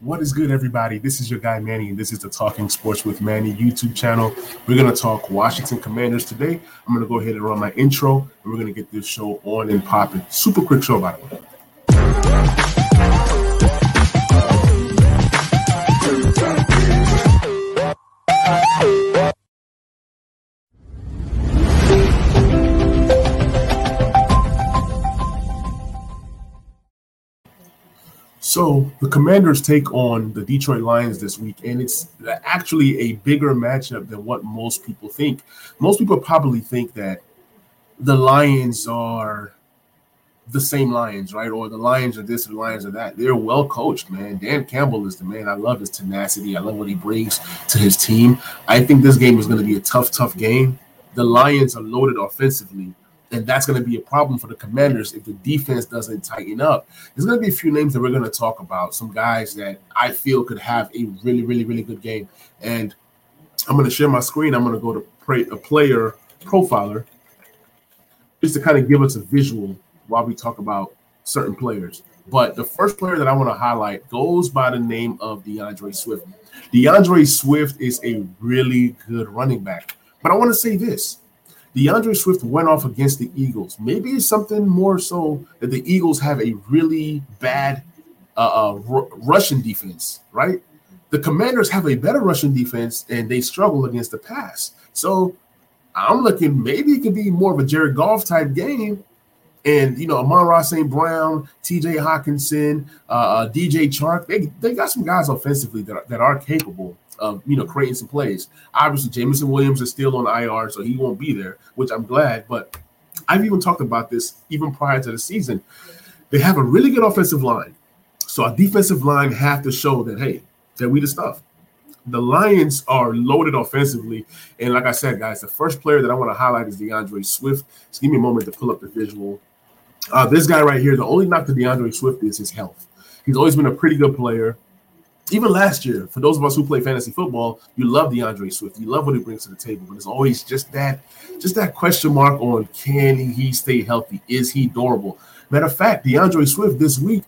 What is good, everybody? This is your guy Manny, and this is the Talking Sports with Manny YouTube channel. We're going to talk Washington Commanders today. I'm going to go ahead and run my intro, and we're going to get this show on and popping. Super quick show, by the way. The Commanders take on the Detroit Lions this week, and it's actually a bigger matchup than what most people think. Most people probably think that the Lions are the same Lions, right? Or the Lions are this, or the Lions are that. They're well coached, man. Dan Campbell is the man. I love his tenacity. I love what he brings to his team. I think this game is going to be a tough, tough game. The Lions are loaded offensively and that's going to be a problem for the commanders if the defense doesn't tighten up. There's going to be a few names that we're going to talk about, some guys that I feel could have a really, really, really good game. And I'm going to share my screen. I'm going to go to pray, a player profiler just to kind of give us a visual while we talk about certain players. But the first player that I want to highlight goes by the name of D'Andre Swift. D'Andre Swift is a really good running back. But I want to say this D'Andre Swift went off against the Eagles. Maybe it's something more so that the Eagles have a really bad uh, uh, r- rushing defense, right? The Commanders have a better rushing defense and they struggle against the pass. So I'm looking maybe it could be more of a Jared Goff type game. And you know, Amon-Ra St. Brown, TJ Hockenson, uh, uh DJ Chark, they, they got some guys offensively that are, that are capable of you know creating some plays. Obviously, Jameson Williams is still on IR, so he won't be there, which I'm glad. But I've even talked about this even prior to the season. They have a really good offensive line, so our defensive line have to show that hey, that we the stuff. The Lions are loaded offensively, and like I said, guys, the first player that I want to highlight is D'Andre Swift. Just give me a moment to pull up the visual. Uh, this guy right here, the only knock to D'Andre Swift is his health. He's always been a pretty good player even last year, for those of us who play fantasy football, you love D'Andre Swift. You love what he brings to the table, but it's always just that, just that question mark on can he stay healthy? Is he durable? Matter of fact, D'Andre Swift this week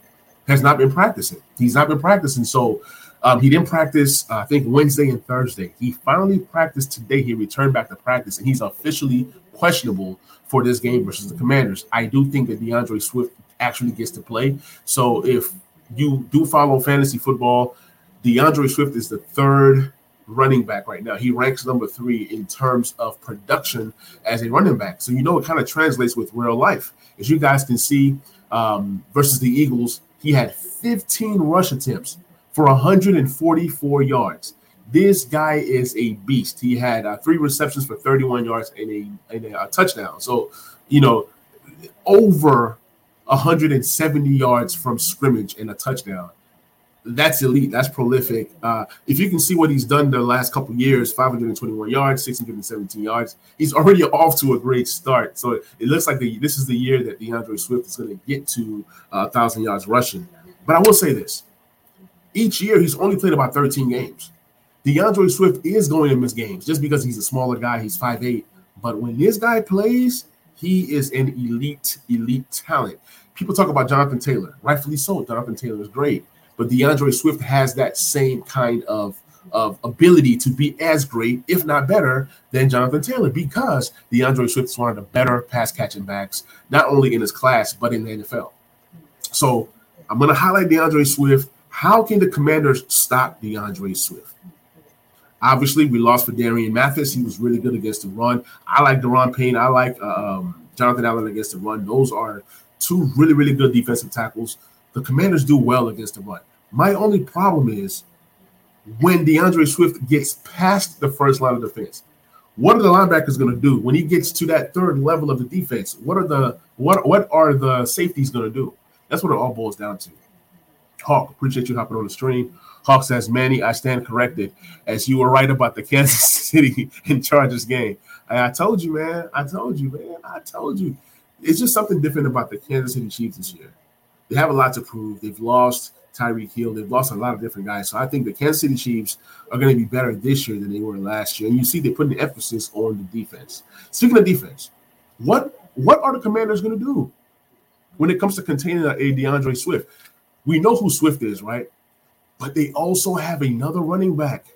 has not been practicing. He's not been practicing, so um, he didn't practice. Uh, I think Wednesday and Thursday. He finally practiced today. He returned back to practice, and he's officially questionable for this game versus the Commanders. I do think that D'Andre Swift actually gets to play. So if you do follow fantasy football D'Andre Swift is the third running back right now. He ranks number three in terms of production as a running back. So you know it kind of translates with real life. As you guys can see, um, versus the Eagles, he had 15 rush attempts for 144 yards. This guy is a beast. He had uh, three receptions for 31 yards and a, and a, touchdown. So, you know, over 170 yards from scrimmage and a touchdown that's elite. That's prolific. Uh, if you can see what he's done the last couple years 521 yards, 617 yards, he's already off to a great start. So it looks like the, this is the year that D'Andre Swift is going to get to uh, 1,000 yards rushing. But I will say this each year, he's only played about 13 games. D'Andre Swift is going to miss games just because he's a smaller guy. He's 5'8. But when this guy plays, he is an elite, elite talent. People talk about Jonathan Taylor, rightfully so. Jonathan Taylor is great. But D'Andre Swift has that same kind of of ability to be as great, if not better, than Jonathan Taylor because D'Andre Swift is one of the better pass catching backs, not only in his class, but in the NFL. So I'm going to highlight D'Andre Swift. How can the commanders stop D'Andre Swift? Obviously, we lost Phidarian Mathis. He was really good against the run. I like Daron Payne. I like uh, um, Jonathan Allen against the run. Those are two really, really good defensive tackles. The commanders do well against the run. My only problem is when D'Andre Swift gets past the first line of defense. What are the linebackers going to do when he gets to that third level of the defense? What are the what what are the safeties going to do? That's what it all boils down to. Hawk, appreciate you hopping on the stream. Hawk says, Manny, I stand corrected as you were right about the Kansas City and Chargers game. And I told you, man. I told you, man. I told you. It's just something different about the Kansas City Chiefs this year. They have a lot to prove. They've lost Tyreek Hill. They've lost a lot of different guys. So I think the Kansas City Chiefs are going to be better this year than they were last year. And you see they're putting the emphasis on the defense. Speaking of defense, what what are the commanders going to do when it comes to containing uh, a D'Andre Swift? We know who Swift is, right? But they also have another running back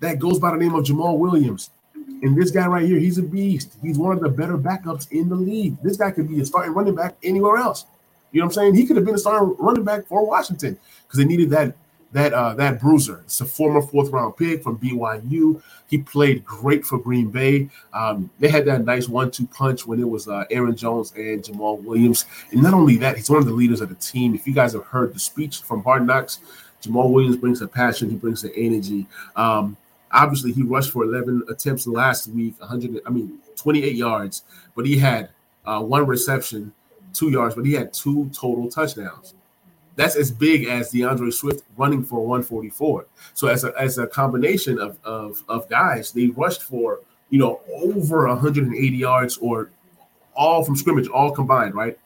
that goes by the name of Jamaal Williams. And this guy right here, he's a beast. He's one of the better backups in the league. This guy could be a starting running back anywhere else. You know what I'm saying? He could have been a starting running back for Washington because they needed that that uh, that bruiser. It's a former fourth round pick from BYU. He played great for Green Bay. Um, they had that nice one two punch when it was uh, Aaron Jones and Jamaal Williams. And not only that, he's one of the leaders of the team. If you guys have heard the speech from Hard Knocks, Jamaal Williams brings the passion. He brings the energy. Um, obviously, he rushed for 11 attempts last week, 100. I mean, 28 yards, but he had uh, one reception, two yards, but he had two total touchdowns. That's as big as D'Andre Swift running for 144. So as a as a combination of of, of guys, they rushed for you know over 180 yards or all from scrimmage, all combined, right?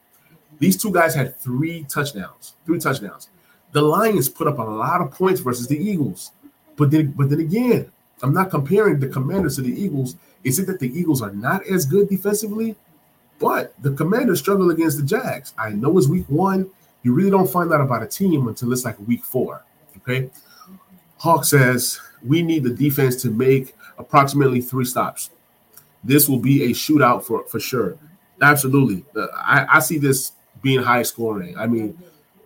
These two guys had three touchdowns, three touchdowns. The Lions put up a lot of points versus the Eagles, but then but then again, I'm not comparing the Commanders to the Eagles. Is it that the Eagles are not as good defensively? But the Commanders struggle against the Jags. I know it's week one. You really don't find out about a team until it's like week four. Okay. Hawk says we need the defense to make approximately three stops. This will be a shootout for, for sure. Absolutely. I, I see this being high scoring. I mean,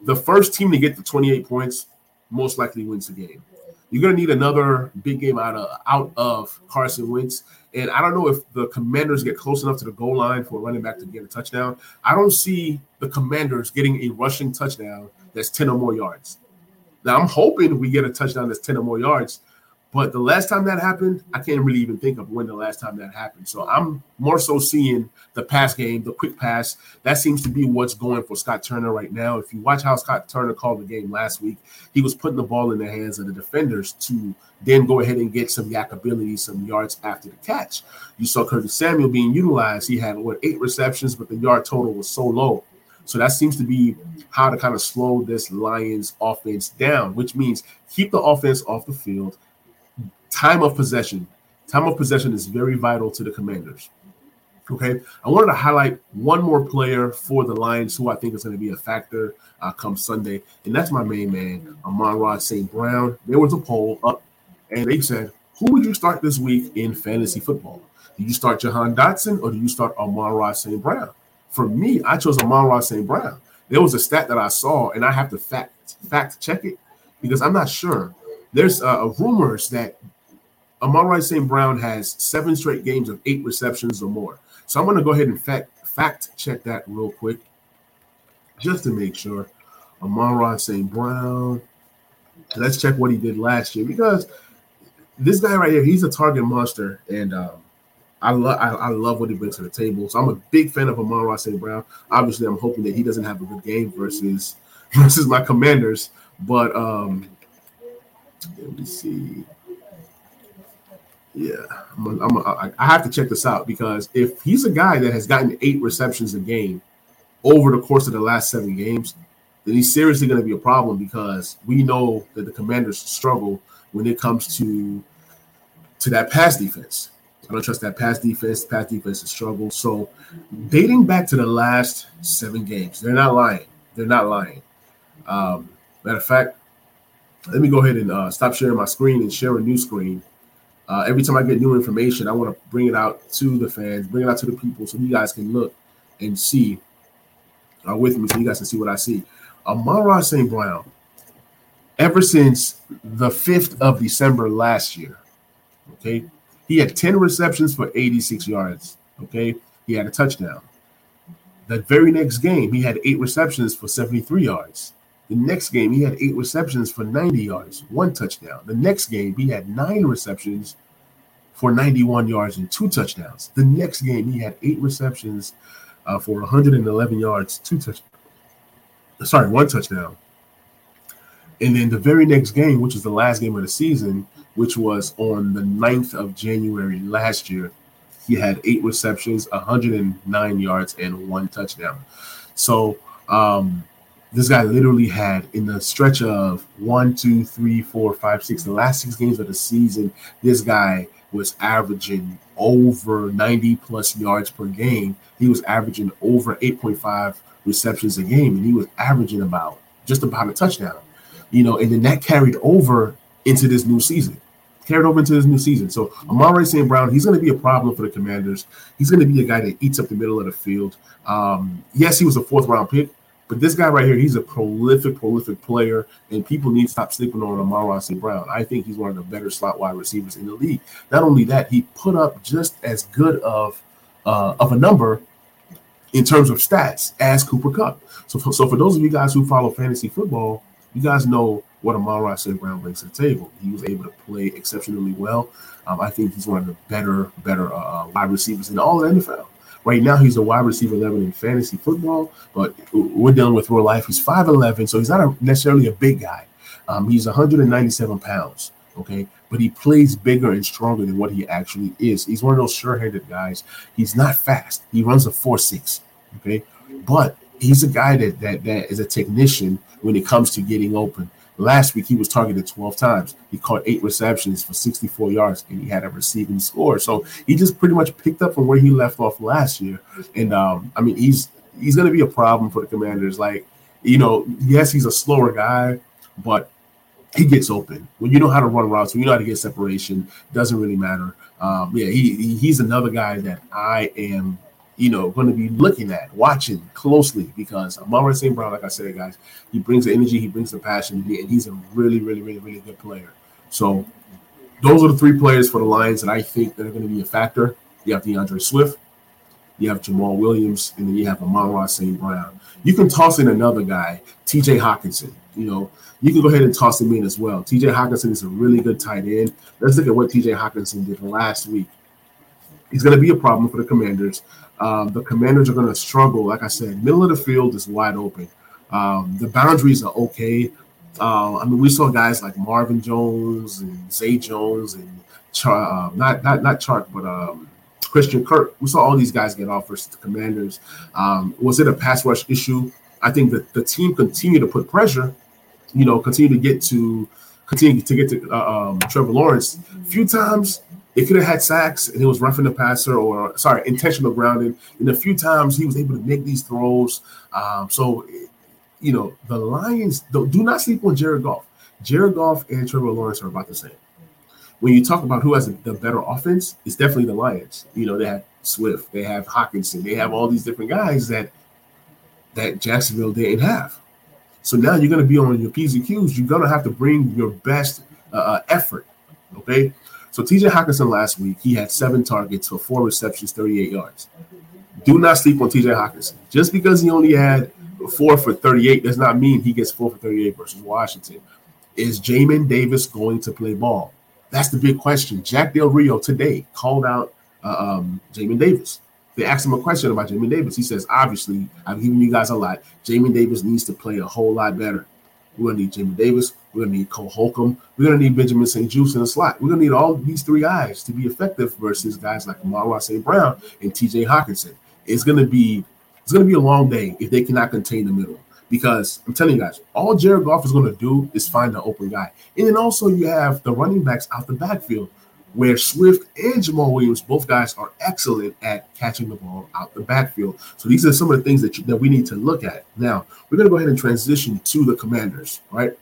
the first team to get the 28 points most likely wins the game. You're to need another big game out of out of Carson Wentz. And I don't know if the commanders get close enough to the goal line for a running back to get a touchdown. I don't see the commanders getting a rushing touchdown that's 10 or more yards. Now, I'm hoping we get a touchdown that's 10 or more yards, but the last time that happened, I can't really even think of when the last time that happened. So I'm more so seeing the pass game, the quick pass. That seems to be what's going for Scott Turner right now. If you watch how Scott Turner called the game last week, he was putting the ball in the hands of the defenders to then go ahead and get some YAC ability, some yards after the catch. You saw Curtis Samuel being utilized. He had what eight receptions, but the yard total was so low. So that seems to be how to kind of slow this Lions offense down, which means keep the offense off the field time of possession. Time of possession is very vital to the commanders. Okay. I wanted to highlight one more player for the Lions who I think is going to be a factor uh, come Sunday, and that's my main man, Amon-Ra St. Brown. There was a poll up, and they said, Who would you start this week in fantasy football? Do you start Jahan Dotson or do you start Amon-Ra St. Brown? For me, I chose Amon-Ra St. Brown. There was a stat that I saw, and I have to fact fact check it because I'm not sure. There's uh, rumors that Amon-Ra St. Brown has seven straight games of eight receptions or more. So I'm going to go ahead and fact fact check that real quick, just to make sure. Amon-Ra St. Brown. Let's check what he did last year because this guy right here, he's a target monster, and um, I love I, I, love what he brings to the table. So I'm a big fan of Amon-Ra St. Brown. Obviously, I'm hoping that he doesn't have a good game versus versus my Commanders, but um, let me see. Yeah, I'm a, I'm a, I have to check this out because if he's a guy that has gotten eight receptions a game over the course of the last seven games, then he's seriously going to be a problem because we know that the Commanders struggle when it comes to to that pass defense. I don't trust that pass defense. Pass defense has struggled. So, dating back to the last seven games, they're not lying. They're not lying. Um, matter of fact, let me go ahead and uh, stop sharing my screen and share a new screen uh, every time I get new information, I want to bring it out to the fans, bring it out to the people, so you guys can look and see uh, with me, so you guys can see what I see. Amon-Ra St. Brown, ever since the 5th of December last year, okay, he had 10 receptions for 86 yards, okay, he had a touchdown. That very next game, he had eight receptions for 73 yards. The next game, he had eight receptions for 90 yards, one touchdown. The next game, he had nine receptions for 91 yards and two touchdowns. The next game, he had eight receptions uh, for 111 yards, two touchdowns. Sorry, one touchdown. And then the very next game, which is the last game of the season, which was on the 9th of January last year, he had eight receptions, 109 yards, and one touchdown. So, um, this guy literally had in the stretch of one, two, three, four, five, six, the last six games of the season, this guy was averaging over 90 plus yards per game. He was averaging over 8.5 receptions a game, and he was averaging about just about a touchdown. you know, and then that carried over into this new season. Carried over into this new season. So Amon-Ra St. Brown, he's going to be a problem for the Commanders. He's going to be a guy that eats up the middle of the field. Um, yes, he was a fourth round pick, but this guy right here, he's a prolific, prolific player, and people need to stop sleeping on Amon-Ra St. Brown. I think he's one of the better slot wide receivers in the league. Not only that, he put up just as good of uh, of a number in terms of stats as Cooper Kupp. So, for, so for those of you guys who follow fantasy football, you guys know what Amon-Ra St. Brown brings to the table. He was able to play exceptionally well. Um, I think he's one of the better, better uh, uh wide receivers in all of the NFL. Right now, he's a wide receiver 11 in fantasy football, but we're dealing with real life. He's 5'11, so he's not a, necessarily a big guy. Um, he's 197 pounds, okay? But he plays bigger and stronger than what he actually is. He's one of those sure handed guys. He's not fast. He runs a 4 6, okay? But he's a guy that, that, that is a technician when it comes to getting open. Last week, he was targeted 12 times. He caught eight receptions for 64 yards, and he had a receiving score. So he just pretty much picked up from where he left off last year. And um, I mean, he's he's going to be a problem for the Commanders. Like, you know, yes, he's a slower guy, but he gets open when you know how to run routes. When you know how to get separation, doesn't really matter. Um, yeah, he he's another guy that I am you know, going to be looking at, watching closely because Amon-Ra St. Brown, like I said, guys, he brings the energy, he brings the passion, and he's a really, really, really, really good player. So those are the three players for the Lions that I think that are going to be a factor. You have D'Andre Swift, you have Jamaal Williams, and then you have Amon-Ra St. Brown. You can toss in another guy, TJ Hockenson. You know, you can go ahead and toss him in as well. TJ Hockenson is a really good tight end. Let's look at what TJ Hockenson did last week. He's going to be a problem for the Commanders. Um, the Commanders are going to struggle. Like I said, middle of the field is wide open. Um, the boundaries are okay. Uh, I mean, we saw guys like Marvin Jones and Zay Jones and Char- uh, not not not Chark, but um, Christian Kirk. We saw all these guys get off versus the Commanders. Um, was it a pass rush issue? I think that the team continued to put pressure. You know, continue to get to continue to get to uh, um, Trevor Lawrence. A few times it could have had sacks and it was roughing the passer or sorry, intentional grounding. And a few times he was able to make these throws. Um, so you know, the Lions do, do not sleep on Jared Goff. Jared Goff and Trevor Lawrence are about the same. When you talk about who has the better offense, it's definitely the Lions. You know, they have Swift, they have Hockenson, they have all these different guys that that Jacksonville didn't have. So now you're going to be on your P's and Q's. You're going to have to bring your best uh, uh effort. Okay. So TJ Hockenson last week, he had seven targets for four receptions, 38 yards. Do not sleep on TJ Hockenson. Just because he only had four for 38 does not mean he gets four for 38 versus Washington. Is Jamin Davis going to play ball? That's the big question. Jack Del Rio today called out uh, um, Jamin Davis. They asked him a question about Jamin Davis. He says, obviously, I've given you guys a lot. Jamin Davis needs to play a whole lot better. We're gonna need Jimmy Davis. We're gonna need Cole Holcomb. We're gonna need Benjamin St-Juste in the slot. We're gonna need all these three guys to be effective versus guys like Amon-Ra St. Brown and TJ Hockenson. It's gonna be it's gonna be a long day if they cannot contain the middle. Because I'm telling you guys, all Jared Goff is gonna do is find an open guy. And then also you have the running backs out the backfield where Swift and Jamaal Williams, both guys are excellent at catching the ball out the backfield. So these are some of the things that, you, that we need to look at. Now, we're going to go ahead and transition to the commanders, right?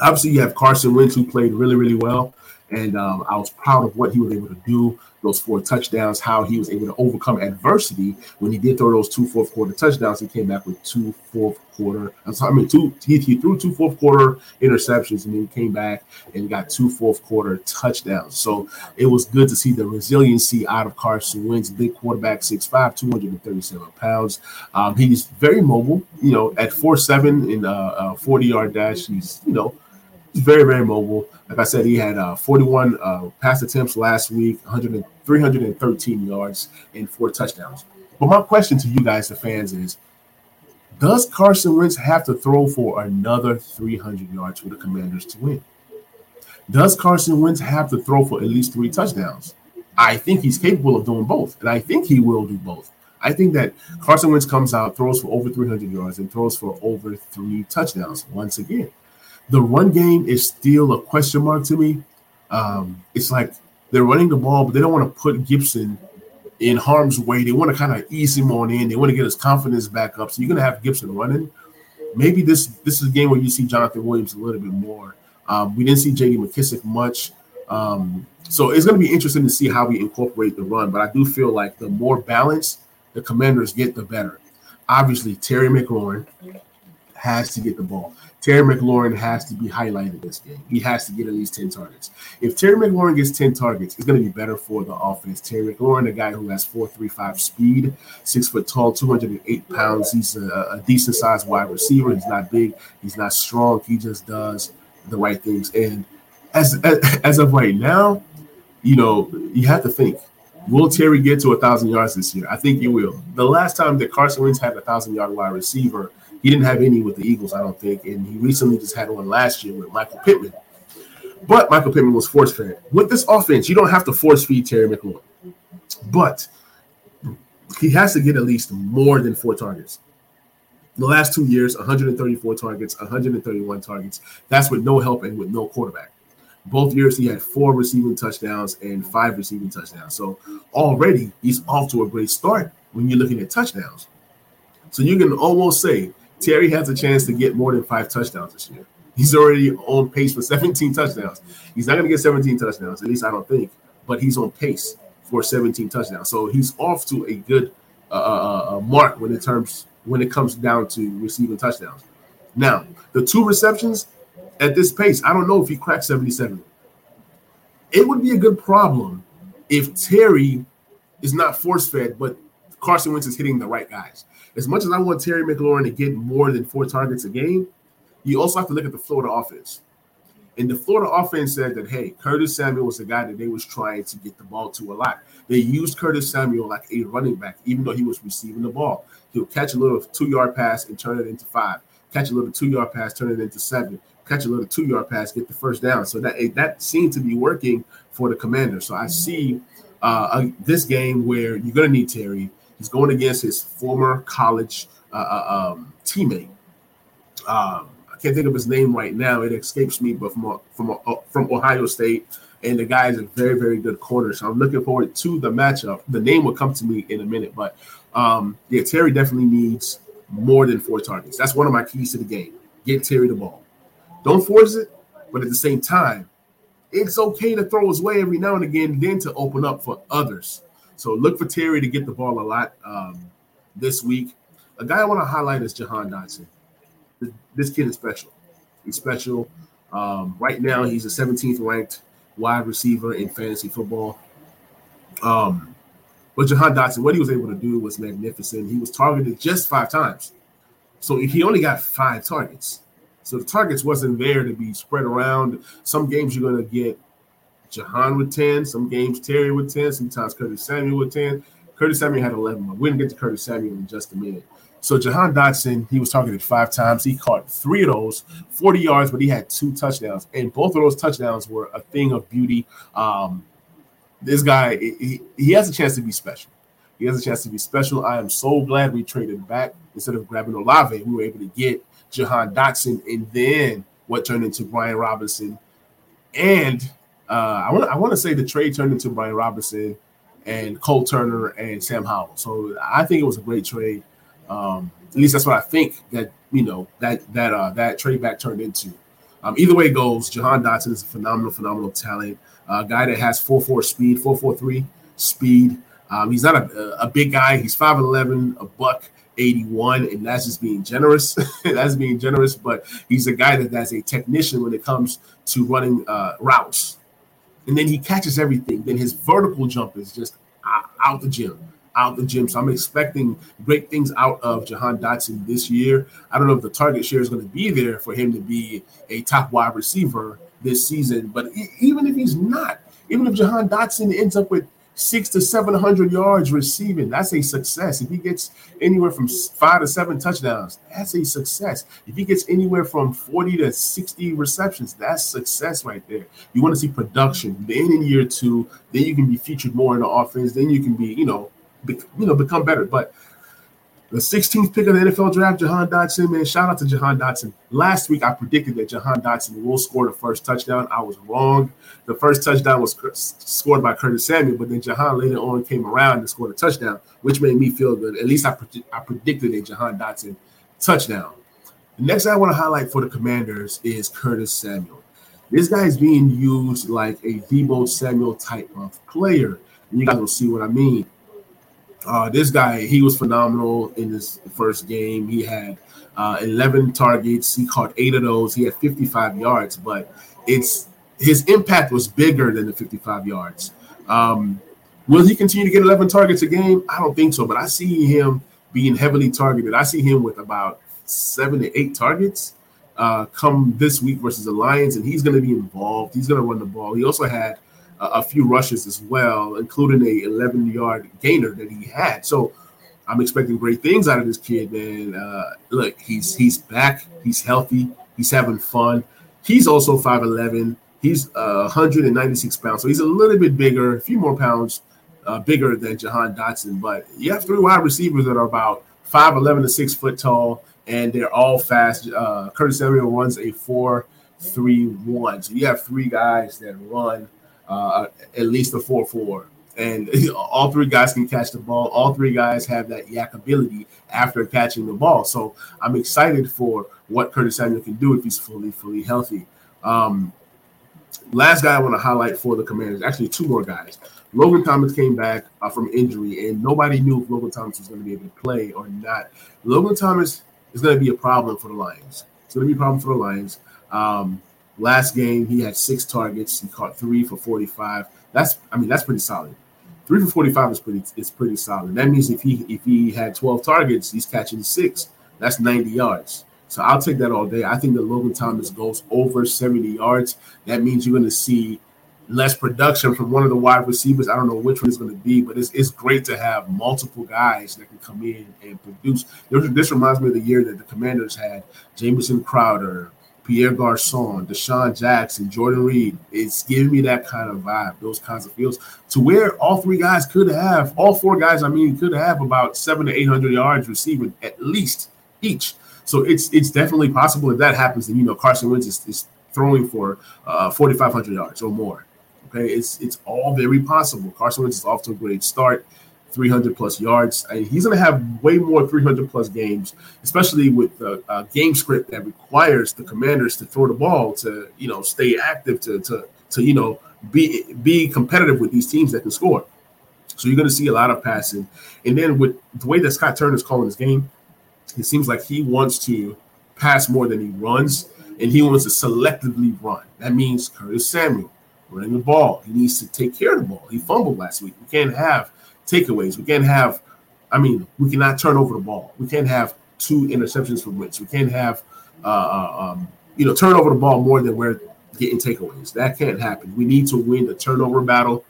Obviously, you have Carson Wentz, who played really, really well. And um, I was proud of what he was able to do those four touchdowns, how he was able to overcome adversity when he did throw those two fourth quarter touchdowns. He came back with two fourth quarter. I mean, two he, he threw two fourth quarter interceptions and then came back and got two fourth quarter touchdowns. So it was good to see the resiliency out of Carson Wentz, big quarterback, 6'5", 237 pounds. Um, he's very mobile. You know, at four seven in a, a forty yard dash, he's you know very very mobile. Like I said, he had uh, 41 uh, pass attempts last week, 100, 313 yards, and four touchdowns. But my question to you guys, the fans, is Does Carson Wentz have to throw for another 300 yards for the Commanders to win? Does Carson Wentz have to throw for at least three touchdowns? I think he's capable of doing both, and I think he will do both. I think that Carson Wentz comes out, throws for over 300 yards, and throws for over three touchdowns once again. The run game is still a question mark to me. Um, it's like they're running the ball, but they don't want to put Gibson in harm's way. They want to kind of ease him on in. They want to get his confidence back up. So you're going to have Gibson running. maybe this this is a game where you see Jonathan Williams a little bit more. Um, we didn't see J.D. McKissick much, um, so it's going to be interesting to see how we incorporate the run. But I do feel like the more balance the Commanders get, the better. Obviously, Terry McLaurin has to get the ball. Terry McLaurin has to be highlighted this game. He has to get at least 10 targets. If Terry McLaurin gets 10 targets, it's going to be better for the offense. Terry McLaurin, a guy who has 4.35 speed, six foot tall, 208 pounds. He's a, a decent sized wide receiver. He's not big, he's not strong. He just does the right things. And as, as, as of right now, you know, you have to think Will Terry get to a thousand yards this year? I think he will. The last time that Carson Wentz had a thousand yard wide receiver, he didn't have any with the Eagles, I don't think, and he recently just had one last year with Michael Pittman. But Michael Pittman was force fed. With this offense, you don't have to force feed Terry McLaurin, but he has to get at least more than four targets. The last two years, 134 targets, 131 targets. That's with no help and with no quarterback. Both years, he had four receiving touchdowns and five receiving touchdowns. So already, he's off to a great start when you're looking at touchdowns. So you can almost say Terry has a chance to get more than five touchdowns this year. He's already on pace for 17 touchdowns. He's not going to get 17 touchdowns, at least I don't think, but he's on pace for 17 touchdowns. So he's off to a good uh, uh, uh, uh mark when it terms when it comes down to receiving touchdowns. Now, the two receptions at this pace, I don't know if he cracks 77. It would be a good problem if Terry is not force fed, but Carson Wentz is hitting the right guys as much as I want Terry McLaurin to get more than four targets a game, you also have to look at the Florida offense. And the Florida offense said that, hey, Curtis Samuel was the guy that they was trying to get the ball to a lot. They used Curtis Samuel like a running back, even though he was receiving the ball. He'll catch a little two-yard pass and turn it into five. Catch a little two-yard pass, turn it into seven. Catch a little two-yard pass, get the first down. So that that seemed to be working for the Commander. So I see uh, this game where you're going to need Terry – He's going against his former college uh, uh, um, teammate. Um, I can't think of his name right now; it escapes me. But from from uh, from Ohio State, and the guy is a very very good corner. So I'm looking forward to the matchup. The name will come to me in a minute, but um, yeah, Terry definitely needs more than four targets. That's one of my keys to the game. Get Terry the ball. Don't force it, but at the same time, it's okay to throw his way every now and again, then to open up for others. So look for Terry to get the ball a lot um, this week. A guy I want to highlight is Jahan Dotson. This kid is special. He's special. Um, right now, he's a 17th ranked wide receiver in fantasy football. Um, but Jahan Dotson, what he was able to do was magnificent. He was targeted just five times. So he only got five targets. So the targets wasn't there to be spread around. Some games you're going to get Jahan with 10, some games Terry with 10, sometimes Curtis Samuel with 10. Curtis Samuel had 11, but we didn't get to Curtis Samuel in just a minute. So Jahan Dotson, he was targeted five times. He caught three of those, 40 yards, but he had two touchdowns. And both of those touchdowns were a thing of beauty. Um, this guy, he, he has a chance to be special. He has a chance to be special. I am so glad we traded back. Instead of grabbing Olave, we were able to get Jahan Dotson and then what turned into Brian Robinson and uh, I want I want to say the trade turned into Brian Robinson and Cole Turner and Sam Howell. So I think it was a great trade. Um, at least that's what I think that you know that that uh, that trade back turned into. Um, either way it goes, Jahan Dotson is a phenomenal, phenomenal talent. A uh, guy that has 4-4 speed, 4-4-3 speed. Um, he's not a, a big guy. He's 5'11, a buck 81, and that's just being generous. that's being generous, but he's a guy that that's a technician when it comes to running uh, routes and then he catches everything. Then his vertical jump is just out the gym, out the gym. So I'm expecting great things out of Jahan Dotson this year. I don't know if the target share is going to be there for him to be a top wide receiver this season, but even if he's not, even if Jahan Dotson ends up with six to 700 yards receiving. That's a success. If he gets anywhere from five to seven touchdowns, that's a success. If he gets anywhere from 40 to 60 receptions, that's success right there. You want to see production. Then in year two, then you can be featured more in the offense. Then you can be, you know, be, you know, become better. But the 16th pick of the NFL draft, Jahan Dotson, man. Shout out to Jahan Dotson. Last week, I predicted that Jahan Dotson will score the first touchdown. I was wrong. The first touchdown was scored by Curtis Samuel, but then Jahan later on came around and scored a touchdown, which made me feel good. At least I, I predicted a Jahan Dotson touchdown. The next I want to highlight for the Commanders is Curtis Samuel. This guy is being used like a Deebo Samuel type of player. And you guys will see what I mean. Uh, this guy, he was phenomenal in his first game. He had uh, 11 targets. He caught eight of those. He had 55 yards, but it's his impact was bigger than the 55 yards. Um, will he continue to get 11 targets a game? I don't think so, but I see him being heavily targeted. I see him with about seven to eight targets uh, come this week versus the Lions, and he's going to be involved. He's going to run the ball. He also had a, a few rushes as well, including a 11 yard gainer that he had. So I'm expecting great things out of this kid, man. Uh, look, he's he's back. He's healthy. He's having fun. He's also 5'11. He's uh, 196 pounds, so he's a little bit bigger, a few more pounds uh, bigger than Jahan Dotson. But you have three wide receivers that are about 5'11 to 6 foot tall and they're all fast. Uh, Curtis Samuel runs a four three one. So you have three guys that run uh, at least a four four, and all three guys can catch the ball. All three guys have that YAC ability after catching the ball. So I'm excited for what Curtis Samuel can do if he's fully fully healthy. Um, last guy I want to highlight for the Commanders, actually two more guys. Logan Thomas came back uh, from injury, and nobody knew if Logan Thomas was going to be able to play or not. Logan Thomas is going to be a problem for the Lions. It's going to be a problem for the Lions. Um, last game, he had six targets. He caught three for 45. That's, I mean, that's pretty solid. Three for 45 is pretty, it's pretty solid. That means if he if he had 12 targets, he's catching six. That's 90 yards. So I'll take that all day. I think that Logan Thomas goes over 70 yards. That means you're going to see less production from one of the wide receivers. I don't know which one is going to be, but it's, it's great to have multiple guys that can come in and produce. This reminds me of the year that the Commanders had Jamison Crowder, Pierre Garcon, DeSean Jackson, Jordan Reed. It's giving me that kind of vibe, those kinds of feels, to where all three guys could have, all four guys, I mean, could have about seven to 800 yards receiving at least each. So it's it's definitely possible if that happens, then you know Carson Wentz is, is throwing for uh, 4,500 yards or more. Okay, it's it's all very possible. Carson Wentz is off to a great start, 300 plus yards. and he's going to have way more 300 plus games, especially with the uh, game script that requires the Commanders to throw the ball to you know stay active to to to you know be be competitive with these teams that can score. So you're going to see a lot of passing, and then with the way that Scott Turner is calling his game, it seems like he wants to pass more than he runs, and he wants to selectively run. That means Curtis Samuel, running the ball. He needs to take care of the ball. He fumbled last week. We can't have takeaways. We can't have, I mean, we cannot turn over the ball. We can't have two interceptions from Wentz. We can't have, uh, uh, um, you know, turn over the ball more than we're getting takeaways. That can't happen. We need to win the turnover battle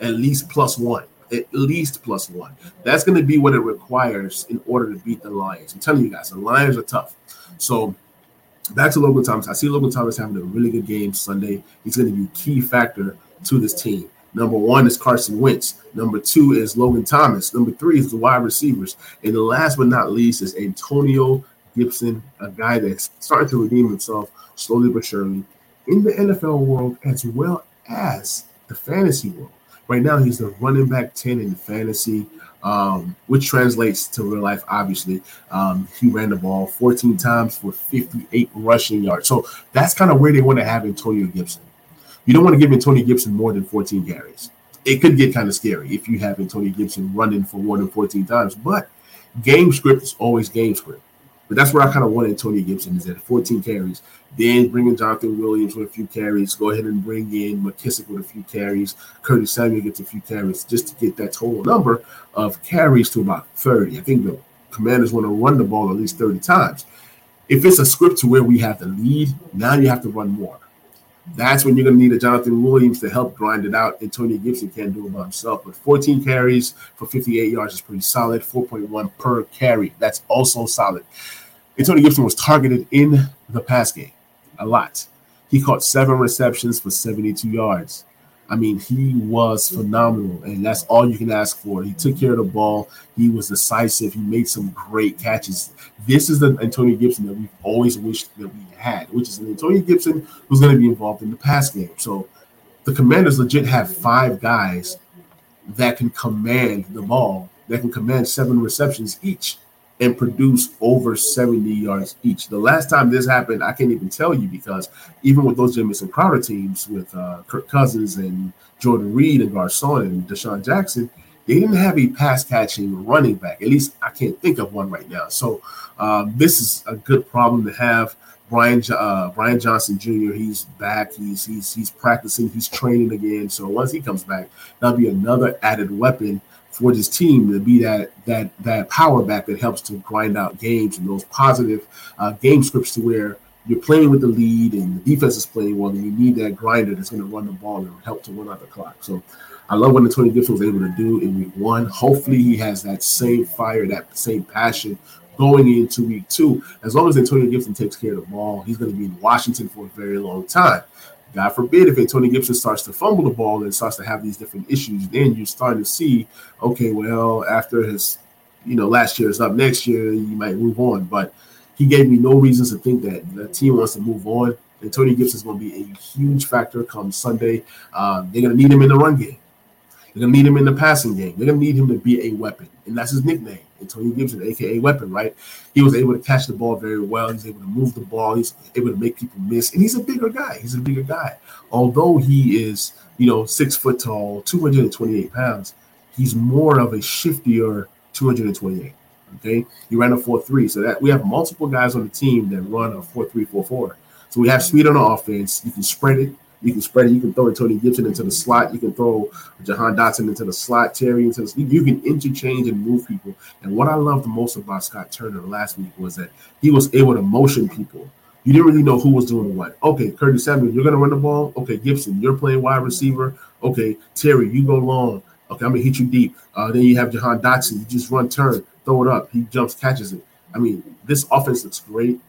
at least plus one. At least plus one. That's going to be what it requires in order to beat the Lions. I'm telling you guys, the Lions are tough. So back to Logan Thomas. I see Logan Thomas having a really good game Sunday. He's going to be a key factor to this team. Number one is Carson Wentz. Number two is Logan Thomas. Number three is the wide receivers. And the last but not least is Antonio Gibson, a guy that's starting to redeem himself slowly but surely in the NFL world as well as the fantasy world. Right now, he's the running back 10 in fantasy um, which translates to real life, obviously. Um, he ran the ball 14 times for 58 rushing yards. So that's kind of where they want to have Antonio Gibson. You don't want to give Antonio Gibson more than 14 carries. It could get kind of scary if you have Antonio Gibson running for more than 14 times, but game script is always game script. But that's where I kind of want Antonio Gibson is at 14 carries. Then bring in Jonathan Williams with a few carries. Go ahead and bring in McKissick with a few carries. Curtis Samuel gets a few carries just to get that total number of carries to about 30. I think the commanders want to run the ball at least 30 times. If it's a script to where we have the lead, now you have to run more. That's when you're going to need a Jonathan Williams to help grind it out. Antonio Gibson can't do it by himself. But 14 carries for 58 yards is pretty solid. 4.1 per carry. That's also solid. Antonio Gibson was targeted in the pass game a lot. He caught seven receptions for 72 yards. I mean, he was phenomenal, and that's all you can ask for. He took care of the ball. He was decisive. He made some great catches. This is the Antonio Gibson that we've always wished that we had, which is an Antonio Gibson who's going to be involved in the pass game. So the Commanders legit have five guys that can command the ball, that can command seven receptions each. And produce over 70 yards each. The last time this happened, I can't even tell you because even with those Jamison Crowder teams with uh, Kirk Cousins and Jordan Reed and Garcon and DeSean Jackson, they didn't have a pass catching running back. At least I can't think of one right now. So um, this is a good problem to have. Brian uh, Brian Johnson Jr. He's back. He's he's he's practicing. He's training again. So once he comes back, that'll be another added weapon for this team to be that that that power back that helps to grind out games and those positive uh, game scripts to where you're playing with the lead and the defense is playing well, and you need that grinder that's going to run the ball and help to run out the clock. So I love what Antonio Gibson was able to do in week one. Hopefully, he has that same fire, that same passion going into week two. As long as Antonio Gibson takes care of the ball, he's going to be in Washington for a very long time. God forbid if Antonio Gibson starts to fumble the ball and starts to have these different issues, then you're starting to see, okay, well, after his, you know, last year is up next year, you might move on. But he gave me no reasons to think that the team wants to move on. Antonio Gibson is going to be a huge factor come Sunday. Um, they're going to need him in the run game. They're going to need him in the passing game. They're going to need him to be a weapon. And that's his nickname. Antonio Gibson, aka Weapon, right? He was able to catch the ball very well. He's able to move the ball. He's able to make people miss, and he's a bigger guy. He's a bigger guy. Although he is, you know, six foot tall, 228 pounds, he's more of a shiftier 228. Okay, he ran a 4-3. So that we have multiple guys on the team that run a 4-3, 4-4. So we have speed on the offense. You can spread it. You can spread it. You can throw Tony Gibson into the slot. You can throw Jahan Dotson into the slot, Terry into the You can interchange and move people. And what I loved most about Scott Turner last week was that he was able to motion people. You didn't really know who was doing what. Okay, Curtis Samuel, you're going to run the ball. Okay, Gibson, you're playing wide receiver. Okay, Terry, you go long. Okay, I'm going to hit you deep. Uh, then you have Jahan Dotson. You just run turn, throw it up. He jumps, catches it. I mean, this offense looks great.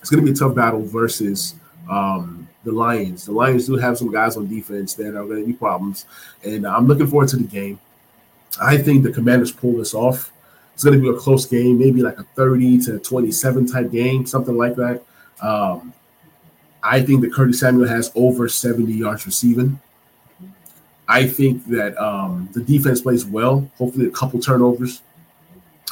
It's going to be a tough battle versus um, the Lions. The Lions do have some guys on defense that are going to be problems, and I'm looking forward to the game. I think the Commanders pull this off. It's going to be a close game, maybe like a 30 to 27 type game, something like that. Um, I think that Curtis Samuel has over 70 yards receiving. I think that um, the defense plays well. Hopefully, a couple turnovers,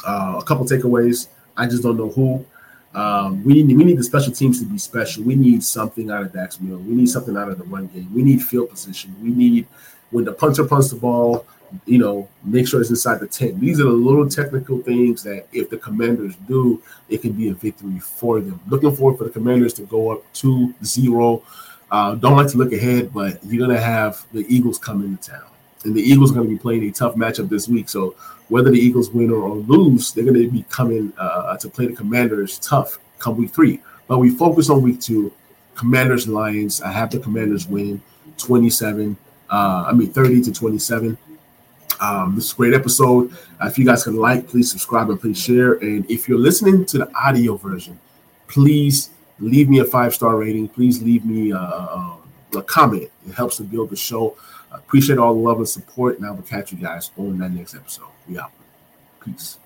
uh, a couple takeaways. I just don't know who. Um, we need we need the special teams to be special. We need something out of Dax Milne. We need something out of the run game. We need field position. We need when the punter punts the ball, you know, make sure it's inside the 10. These are the little technical things that if the commanders do, it can be a victory for them. Looking forward for the commanders to go up 2-0. Uh, don't like to look ahead, but you're gonna have the Eagles come into town. And the Eagles are going to be playing a tough matchup this week. So whether the Eagles win or, lose, they're going to be coming uh, to play the Commanders tough come week three. But we focus on week two. Commanders Lions. I have the Commanders win 27. Uh, I mean 30 to 27. Um, this is a great episode. Uh, if you guys can like, please subscribe and please share. And if you're listening to the audio version, please leave me a five star rating. Please leave me a, a, a comment. It helps to build the show. Appreciate all the love and support, and I will catch you guys on that next episode. We out. Peace.